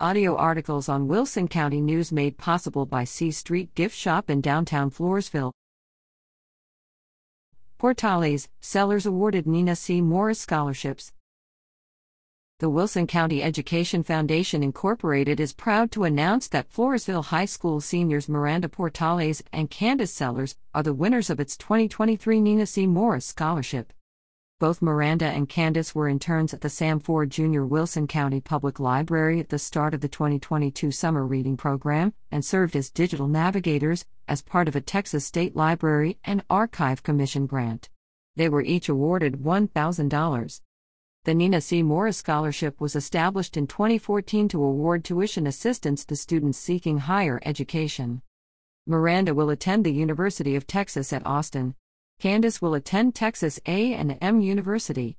Audio articles on Wilson County News made possible by C Street Gift Shop in downtown Floresville. Portales, sellers awarded Nina C. Morris scholarships. The Wilson County Education Foundation Incorporated is proud to announce that Floresville High School seniors Miranda Portales and Candace Sellers are the winners of its 2023 Nina C. Morris Scholarship. Both Miranda and Candace were interns at the Sam Fore Jr. Wilson County Public Library at the start of the 2022 summer reading program and served as digital navigators as part of a Texas State Library and Archive Commission grant. They were each awarded $1,000. The Nina C. Morris Scholarship was established in 2014 to award tuition assistance to students seeking higher education. Miranda will attend the University of Texas at Austin. Candace will attend Texas A&M University.